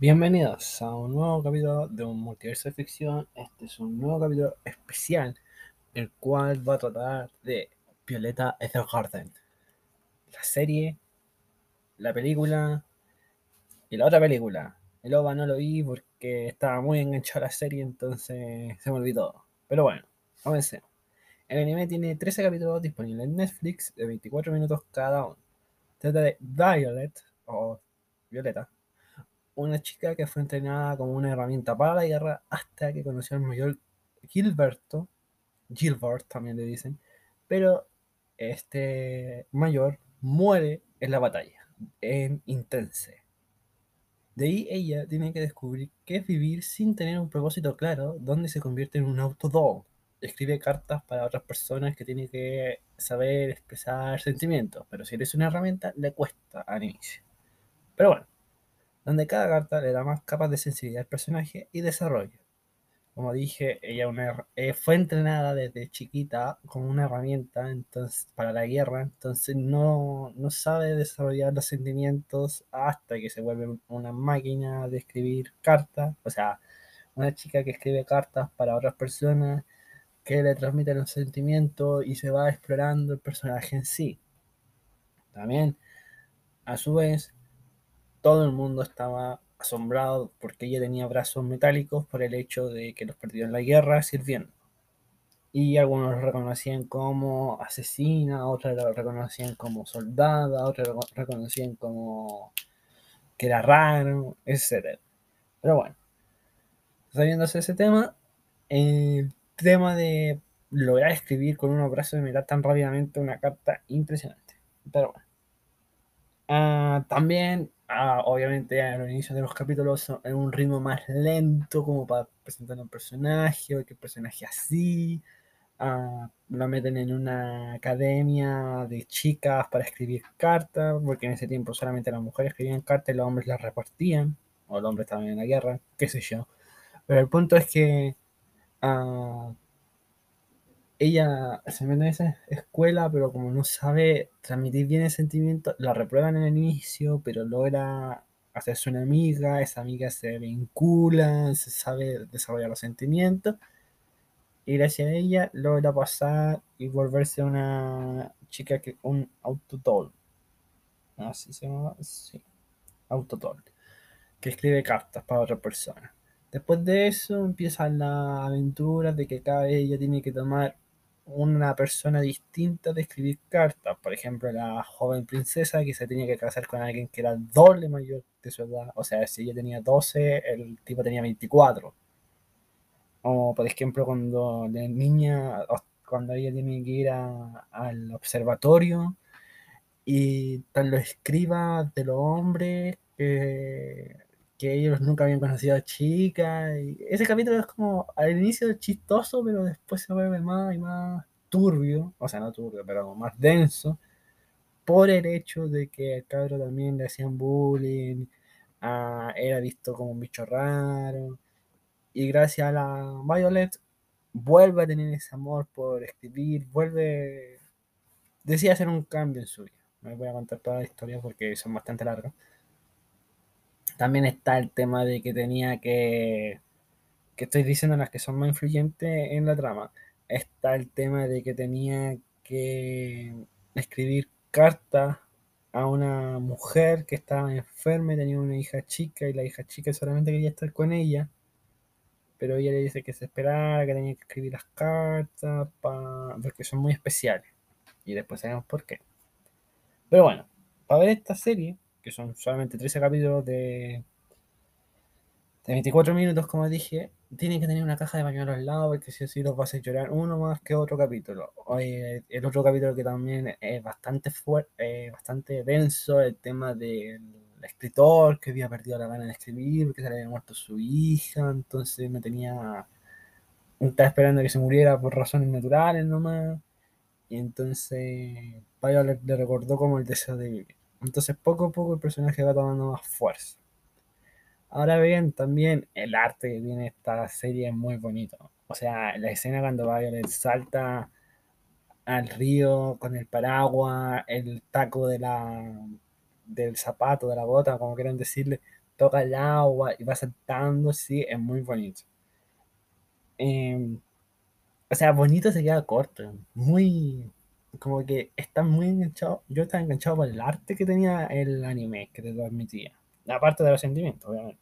Bienvenidos a un nuevo capítulo de un multiverso de ficción. Este es un nuevo capítulo especial, el cual va a tratar de Violeta Ethergarden. La serie, la película y la otra película. El OVA no lo vi porque estaba muy enganchado a la serie, entonces se me olvidó. Pero bueno, comencemos. El anime tiene 13 capítulos disponibles en Netflix de 24 minutos cada uno. Trata de Violet, o Violeta, una chica que fue entrenada como una herramienta para la guerra hasta que conoció al mayor Gilberto, Gilbert también le dicen, pero este mayor muere en la batalla, en Intense. De ahí ella tiene que descubrir qué es vivir sin tener un propósito claro, donde se convierte en un autodoll. Escribe cartas para otras personas que tiene que saber expresar sentimientos, pero si eres una herramienta le cuesta al inicio. Pero bueno, donde cada carta le da más capas de sensibilidad al personaje y desarrollo. Como dije, ella eh, fue entrenada desde chiquita como una herramienta entonces, para la guerra, entonces no, no sabe desarrollar los sentimientos hasta que se vuelve una máquina de escribir cartas, o sea, una chica que escribe cartas para otras personas que le transmiten los sentimientos y se va explorando el personaje en sí. También, a su vez, todo el mundo estaba asombrado porque ella tenía brazos metálicos por el hecho de que los perdió en la guerra sirviendo. Y algunos reconocían como asesina, otros lo reconocían como soldada, otros lo reconocían como que era raro, etc. Pero bueno, sabiéndose ese tema, el tema de lograr escribir con unos brazos de metal tan rápidamente una carta impresionante. Pero bueno. Uh, también Ah, obviamente a los inicios de los capítulos en un ritmo más lento, como para presentar un personaje, o que personaje así. Ah, lo meten en una academia de chicas para escribir cartas, porque en ese tiempo solamente las mujeres escribían cartas y los hombres las repartían, o los hombres estaban en la guerra, qué sé yo. Pero el punto es que uh, ella se mete en esa escuela, pero como no sabe transmitir bien el sentimiento, la reprueban en el inicio, pero logra hacerse una amiga, esa amiga se vincula, se sabe desarrollar los sentimientos, y gracias a ella logra pasar y volverse una chica que un autotol. Así se llama, sí, autotol, que escribe cartas para otra persona. Después de eso empiezan las aventuras de que cada vez ella tiene que tomar una persona distinta de escribir cartas. Por ejemplo, la joven princesa que se tenía que casar con alguien que era doble mayor de su edad. O sea, si ella tenía 12, el tipo tenía 24. O por ejemplo, cuando la niña, cuando ella tiene que ir al observatorio y tal lo escriba de los hombres que, que ellos nunca habían conocido a chicas. Y ese capítulo es como al inicio chistoso, pero después se vuelve más y más turbio, o sea, no turbio, pero más denso, por el hecho de que al cabro también le hacían bullying, ah, era visto como un bicho raro, y gracias a la Violet vuelve a tener ese amor por escribir, vuelve, decía hacer un cambio en su vida. No voy a contar toda la historia porque son bastante largas. También está el tema de que tenía que, que estoy diciendo las que son más influyentes en la trama, está el tema de que tenía que escribir cartas a una mujer que estaba enferma y tenía una hija chica y la hija chica solamente quería estar con ella, pero ella le dice que se esperara, que tenía que escribir las cartas porque son muy especiales y después sabemos por qué. Pero bueno, para ver esta serie, que son solamente 13 capítulos de, de 24 minutos, como dije, tienen que tener una caja de pañuelos al lado porque si así los vas a llorar uno más que otro capítulo. el otro capítulo que también es bastante fuerte, eh, bastante denso, el tema del escritor que había perdido la gana de escribir, que se le había muerto su hija, entonces no tenía, estaba esperando que se muriera por razones naturales nomás, y entonces Violet le recordó como el deseo de vivir. Entonces poco a poco el personaje va tomando más fuerza. Ahora bien, también el arte que tiene esta serie es muy bonito. O sea, la escena cuando Violet salta al río con el paraguas, el taco de la, del zapato, de la bota, como quieran decirle, toca el agua y va saltando, sí, es muy bonito. Em, o sea, bonito se queda corto, muy, como que está muy enganchado, yo estaba enganchado por el arte que tenía el anime, que te transmitía, aparte de los sentimientos, obviamente.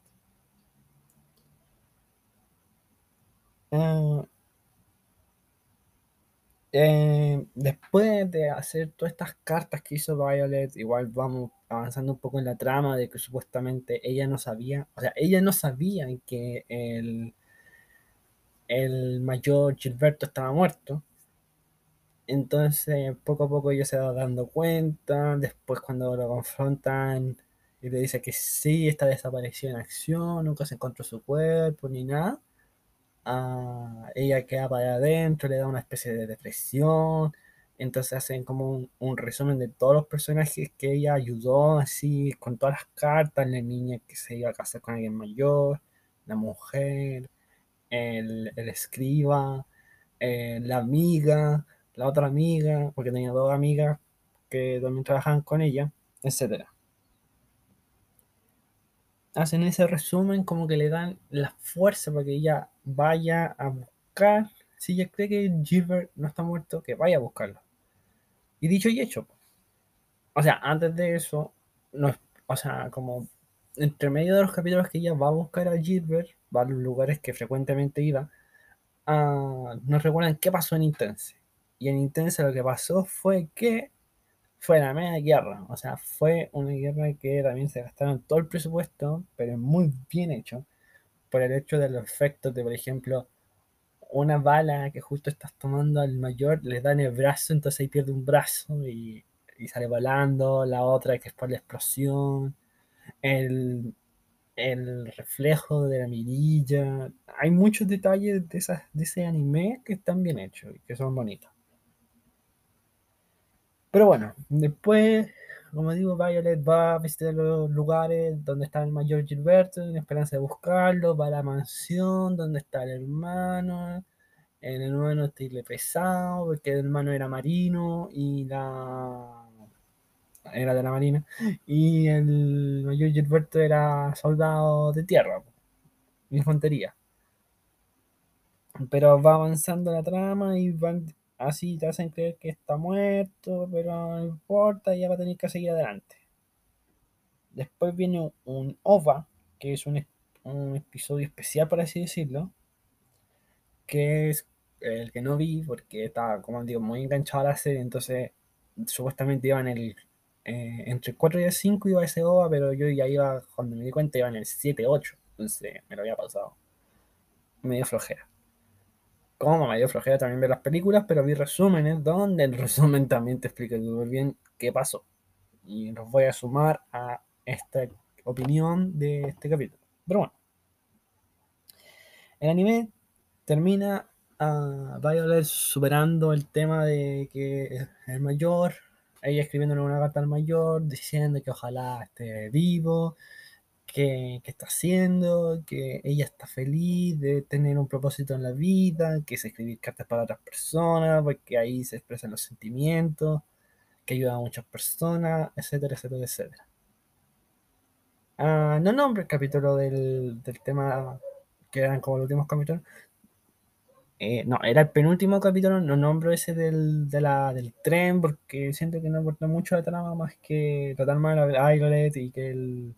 Ah, eh, después de hacer todas estas cartas que hizo Violet, igual vamos avanzando un poco en la trama de que supuestamente ella no sabía, o sea, ella no sabía que el, el mayor Gilberto estaba muerto. Entonces, poco a poco ella se va dando cuenta, después cuando lo confrontan y le dice que sí, está desaparecido en acción, nunca se encontró su cuerpo ni nada ella queda para adentro, le da una especie de depresión. Entonces hacen como un, resumen de todos los personajes que ella ayudó, así, con todas las cartas, la niña que se iba a casar con alguien mayor, la mujer, el, escriba, eh, la amiga, la otra amiga, porque tenía dos amigas que también trabajaban con ella, etcétera hacen ese resumen como que le dan la fuerza para que ella vaya a buscar, si ella cree que Gilbert no está muerto, que vaya a buscarlo. Y dicho y hecho. O sea, antes de eso, no, o sea, como entre medio de los capítulos que ella va a buscar a Gilbert, va a los lugares que frecuentemente iba, uh, nos recuerdan qué pasó en Intense. Y en Intense lo que pasó fue que fue la media guerra. O sea, fue una guerra que también se gastaron todo el presupuesto, pero muy bien hecho. Por el hecho de los efectos de, por ejemplo, una bala que justo estás tomando al mayor, le dan el brazo, entonces ahí pierde un brazo y, sale volando. La otra que es por la explosión. El, el reflejo de la mirilla. Hay muchos detalles de, esas, de ese anime que están bien hechos y que son bonitos. Pero bueno, después, como digo, Violet va a visitar los lugares donde está el mayor Gilberto, en esperanza de buscarlo, va a la mansión donde está el hermano, el hermano está pesado, porque el hermano era marino y la era de la marina, y el mayor Gilberto era soldado de tierra, infantería. Pero va avanzando la trama y van Así te hacen creer que está muerto, pero no importa, ya va a tener que seguir adelante. Después viene un OVA, que es un, episodio especial, por así decirlo, que es el que no vi porque estaba, como digo, muy enganchado a la serie, entonces supuestamente iba en el eh, entre el 4 y el 5 iba ese OVA, pero yo ya iba, cuando me di cuenta, iba en el 7-8, entonces me lo había pasado. Medio flojera como me dio flojera también ver las películas, pero vi resúmenes donde el resumen también te explica súper bien qué pasó. Y los voy a sumar a esta opinión de este capítulo. Pero bueno. El anime termina a Violet superando el tema de que el mayor, ella escribiéndole una carta al mayor, diciendo que ojalá esté vivo, que, está haciendo, que ella está feliz de tener un propósito en la vida, que es escribir cartas para otras personas, porque ahí se expresan los sentimientos, que ayuda a muchas personas, etcétera, etcétera, etcétera. Ah, no nombro el capítulo del, tema que eran como los últimos capítulos. Eh, no, era el penúltimo capítulo, no nombro ese del, del tren porque siento que no aporta mucho la trama más que tratar mal a Violet y que el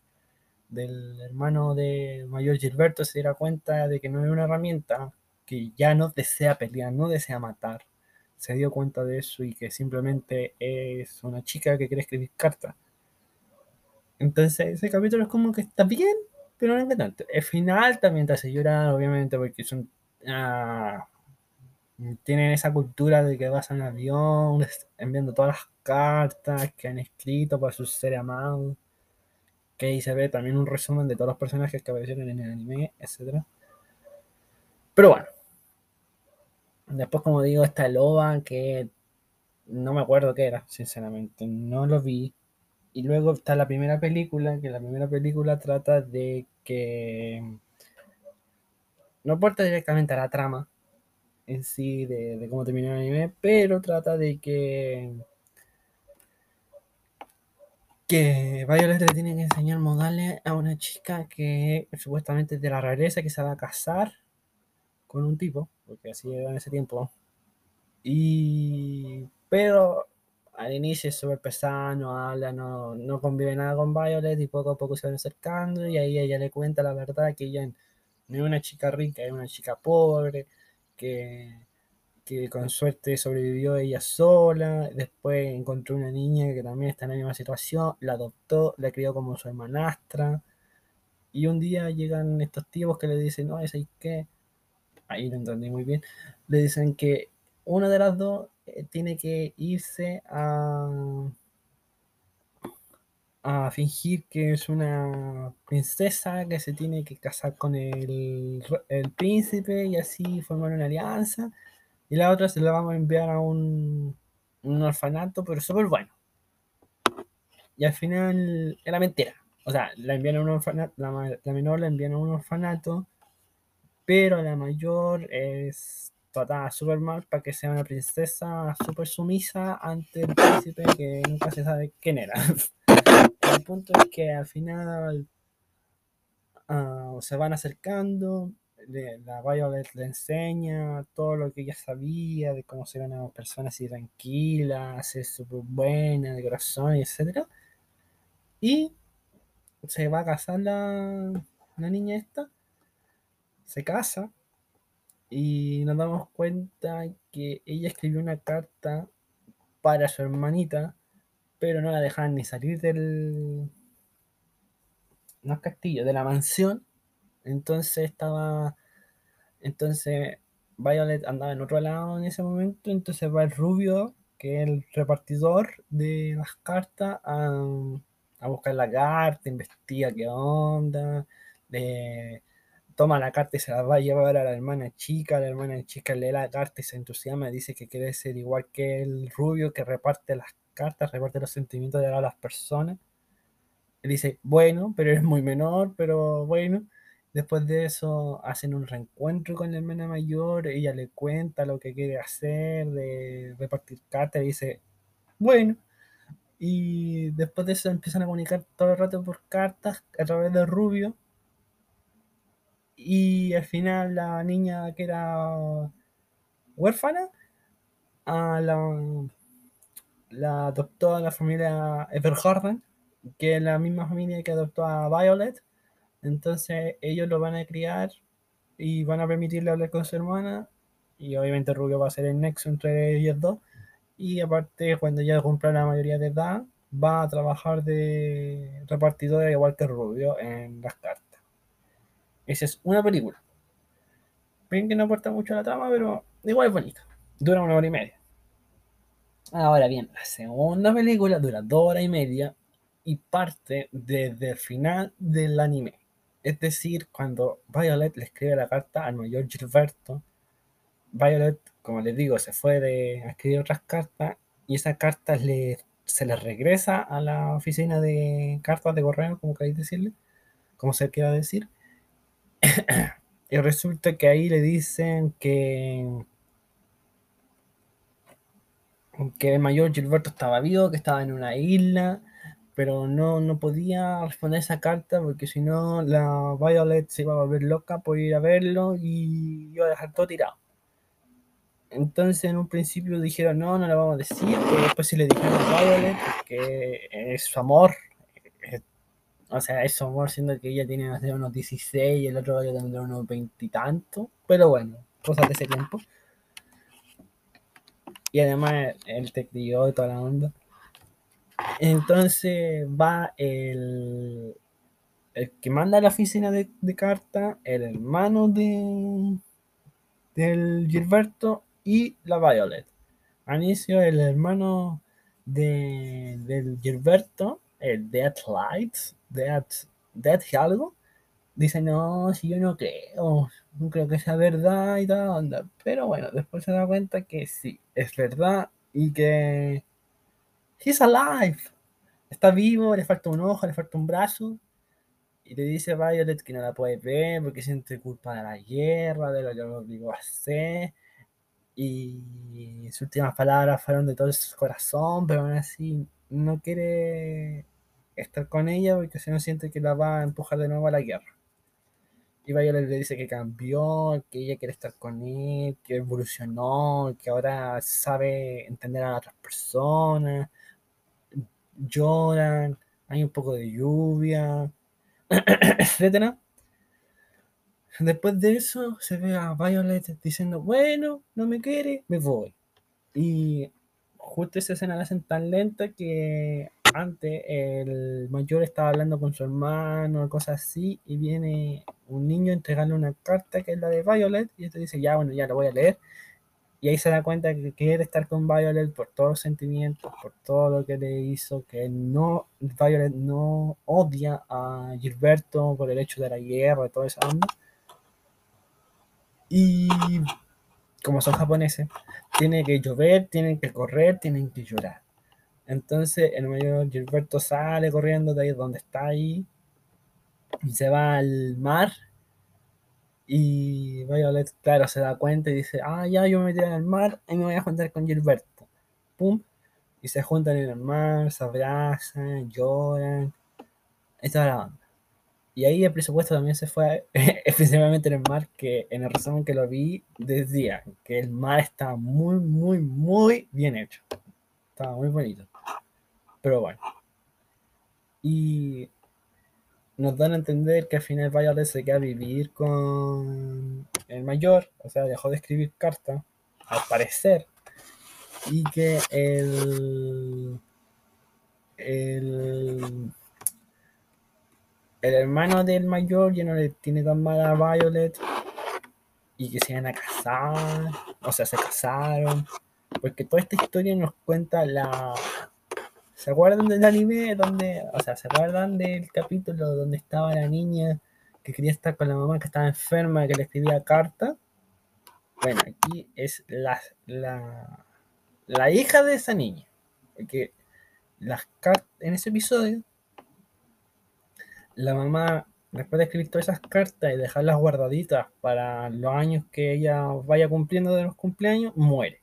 del hermano de mayor Gilberto se diera cuenta de que no es una herramienta, que ya no desea pelear, no desea matar. Se dio cuenta de eso y que simplemente es una chica que quiere escribir cartas. Entonces ese capítulo es como que está bien, pero no es tanto. El final también te hace llorar, obviamente, porque son... Ah, tienen esa cultura de que vas en avión enviando todas las cartas que han escrito para sus seres amados que ahí se ve también un resumen de todos los personajes que aparecieron en el anime, etc. Pero bueno. Después, como digo, está el OVA, que no me acuerdo qué era, sinceramente. No lo vi. Y luego está la primera película, que la primera película trata de que... No aporta directamente a la trama en sí de cómo terminó el anime, pero trata de que que Violet le tiene que enseñar modales a una chica que supuestamente es de la realeza que se va a casar con un tipo, porque así era en ese tiempo. Y pero al inicio es súper pesada, no habla, no, no convive nada con Violet y poco a poco se van acercando y ahí ella le cuenta la verdad que ella no es una chica rica, es una chica pobre, que, que con suerte sobrevivió ella sola, después encontró una niña que también está en la misma situación, la adoptó, la crió como su hermanastra y un día llegan estos tipos que le dicen, no, es ahí que, ahí lo entendí muy bien, le dicen que una de las dos eh, tiene que irse a, a fingir que es una princesa que se tiene que casar con el, el príncipe y así formar una alianza. Y la otra se la vamos a enviar a un, orfanato, pero súper bueno. Y al final era mentira. O sea, la envían a un orfanato, la, menor la envían a un orfanato, pero la mayor es tratada súper mal para que sea una princesa súper sumisa ante el príncipe que nunca se sabe quién era. el punto es que al final uh, se van acercando, la Violet le enseña todo lo que ella sabía de cómo ser una persona así tranquila, ser súper buena, de corazón, etc. Y se va a casar la, la niña esta, se casa y nos damos cuenta que ella escribió una carta para su hermanita, pero no la dejaban ni salir del castillo, de la mansión. Entonces estaba entonces Violet andaba en otro lado en ese momento, entonces va el rubio, que es el repartidor de las cartas, a, a buscar la carta, investiga qué onda, de toma la carta y se la va a llevar a la hermana chica, la hermana chica lee la carta y se entusiasma, dice que quiere ser igual que el rubio que reparte las cartas, reparte los sentimientos de las personas. Él dice, bueno, pero eres muy menor, pero bueno. Después de eso hacen un reencuentro con la hermana mayor, ella le cuenta lo que quiere hacer, de repartir cartas, y dice, bueno. Y después de eso empiezan a comunicar todo el rato por cartas a través de Rubio, y al final la niña que era huérfana a la, la adoptó a la familia Everharden, que es la misma familia que adoptó a Violet. Entonces ellos lo van a criar y van a permitirle hablar con su hermana. Y obviamente Rubio va a ser el nexo entre ellos dos. Y aparte, cuando ya cumpla la mayoría de edad, va a trabajar de repartidora igual que Rubio en las cartas. Esa es una película. Ven que no aporta mucho a la trama, pero igual es bonita. Dura una hora y media. Ahora bien, la segunda película dura dos horas y media y parte desde el final del anime. Es decir, cuando Violet le escribe la carta al mayor Gilberto, Violet, como les digo, se fue de, a escribir otras cartas y esas cartas le, se les regresa a la oficina de cartas de correo, como queréis decirle, como se quiera decir, y resulta que ahí le dicen que que el mayor Gilberto estaba vivo, que estaba en una isla, pero no, no podía responder esa carta porque si no la Violet se iba a volver loca por ir a verlo y iba a dejar todo tirado. Entonces en un principio dijeron no, no le vamos a decir, pero después sí le dijeron a Violet que es su amor, o sea, eso, amor, siendo que ella tiene más de unos 16 y el otro gallo tendrá unos 20 y tanto. Pero bueno, cosas de ese tiempo. Y además el te crió y toda la onda. Entonces va el, que manda la oficina de, carta, el hermano de del Gilberto y la Violet. Anicio, el hermano de, del Gilberto, el Deathlight, Death, Death algo, dice, no, si yo no creo, no creo que sea verdad y toda onda. Pero bueno, después se da cuenta que sí, es verdad y que he's alive. Está vivo, le falta un ojo, le falta un brazo. Y le dice a Violet que no la puede ver porque siente culpa de la guerra, de lo que lo obligó a hacer. Y sus últimas palabras fueron de todo su corazón, pero aún así no quiere estar con ella porque si no siente que la va a empujar de nuevo a la guerra. Y Violet le dice que cambió, que ella quiere estar con él, que evolucionó, que ahora sabe entender a otras personas. Lloran, hay un poco de lluvia, etcétera. Después de eso se ve a Violet diciendo, bueno, no me quiere, me voy. Y justo esa escena la hacen tan lenta que antes el mayor estaba hablando con su hermano, cosas así, y viene un niño a entregarle una carta que es la de Violet, y este dice, ya, bueno, ya lo voy a leer. Y ahí se da cuenta que quiere estar con Violet por todos los sentimientos, por todo lo que le hizo, que no, Violet no odia a Gilberto por el hecho de la guerra, y todo eso. Y como son japoneses, tiene que llover, tienen que correr, tienen que llorar. Entonces el mayor Gilberto sale corriendo de ahí donde está ahí y se va al mar. Y Violet, claro, se da cuenta y dice, ah, ya yo me metí en el mar y me voy a juntar con Gilberto. Pum. Y se juntan en el mar, se abrazan, lloran. Esta es la banda. Y ahí el presupuesto también se fue especialmente en el mar, que en el resumen que lo vi decía que el mar estaba muy, muy, muy bien hecho. Estaba muy bonito. Pero bueno. Y nos dan a entender que al final Violet se queda a vivir con el mayor, o sea, dejó de escribir cartas, al parecer, y que el, el, el hermano del mayor ya no le tiene tan mala a Violet y que se iban a casar, o sea, se casaron, porque toda esta historia nos cuenta la, ¿Se acuerdan del anime donde, o sea, se acuerdan del capítulo donde estaba la niña que quería estar con la mamá que estaba enferma, que le escribía carta? Bueno, aquí es la, la, la hija de esa niña. Que las en ese episodio, la mamá, después de escribir todas esas cartas y dejarlas guardaditas para los años que ella vaya cumpliendo de los cumpleaños, muere.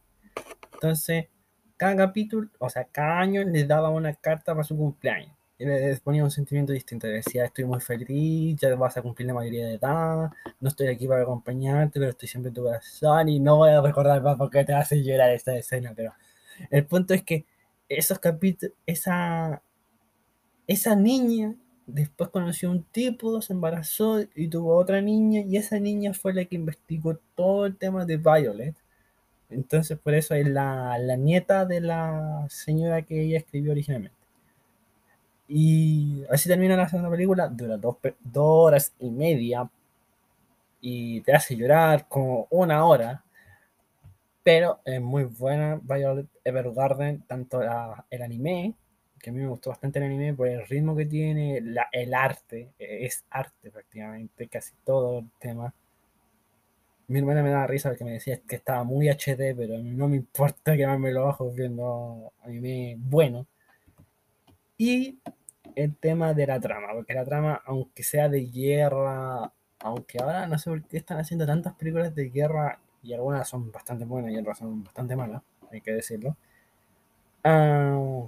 Entonces, cada capítulo, o sea, cada año le daba una carta para su cumpleaños. Y le ponía un sentimiento distinto. Le decía, estoy muy feliz, ya vas a cumplir la mayoría de edad, no estoy aquí para acompañarte, pero estoy siempre en tu corazón y no voy a recordar más porque te hace llorar esta escena. Pero el punto es que esos capítulos, esa, esa niña después conoció a un tipo, se embarazó y tuvo otra niña y esa niña fue la que investigó todo el tema de Violet entonces, por eso es la, nieta de la señora que ella escribió originalmente. Y así termina la segunda película, dura dos, horas y media y te hace llorar como una hora, pero es muy buena Violet Evergarden, tanto el anime, que a mí me gustó bastante el anime por el ritmo que tiene, el arte, es arte prácticamente, casi todo el tema mi hermana me daba risa porque me decía que estaba muy HD, pero no me importa quemarme los ojos viendo anime bueno. Y el tema de la trama, porque la trama, aunque sea de guerra, aunque ahora no sé por qué están haciendo tantas películas de guerra y algunas son bastante buenas y otras son bastante malas, hay que decirlo. Ah,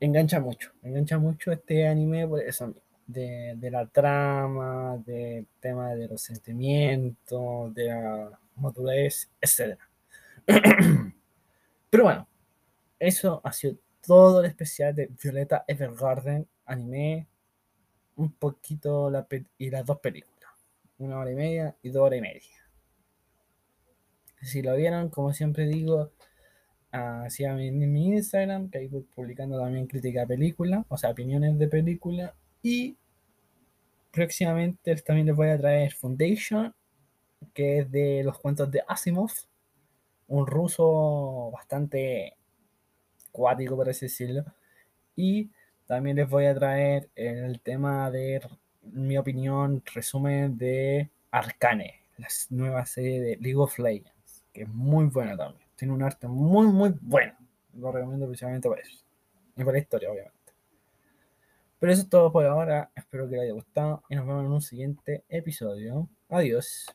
engancha mucho, engancha mucho este anime por eso de, la trama, del tema de los sentimientos, de la madurez, etc. Pero bueno, eso ha sido todo el especial de Violeta Evergarden, anime, un poquito la y las dos películas, una hora y media y dos horas y media. Si lo vieron, como siempre digo, hacia mi, mi Instagram, que ahí publicando también crítica de película, o sea, opiniones de película, y próximamente también les voy a traer Foundation, que es de los cuentos de Asimov, un ruso bastante cuático, por así decirlo. Y también les voy a traer el tema de mi opinión, resumen de Arcane, la nueva serie de League of Legends, que es muy buena también. Tiene un arte muy, muy bueno. Lo recomiendo principalmente por eso. Y por la historia, obviamente. Pero eso es todo por ahora. Espero que les haya gustado y nos vemos en un siguiente episodio. Adiós.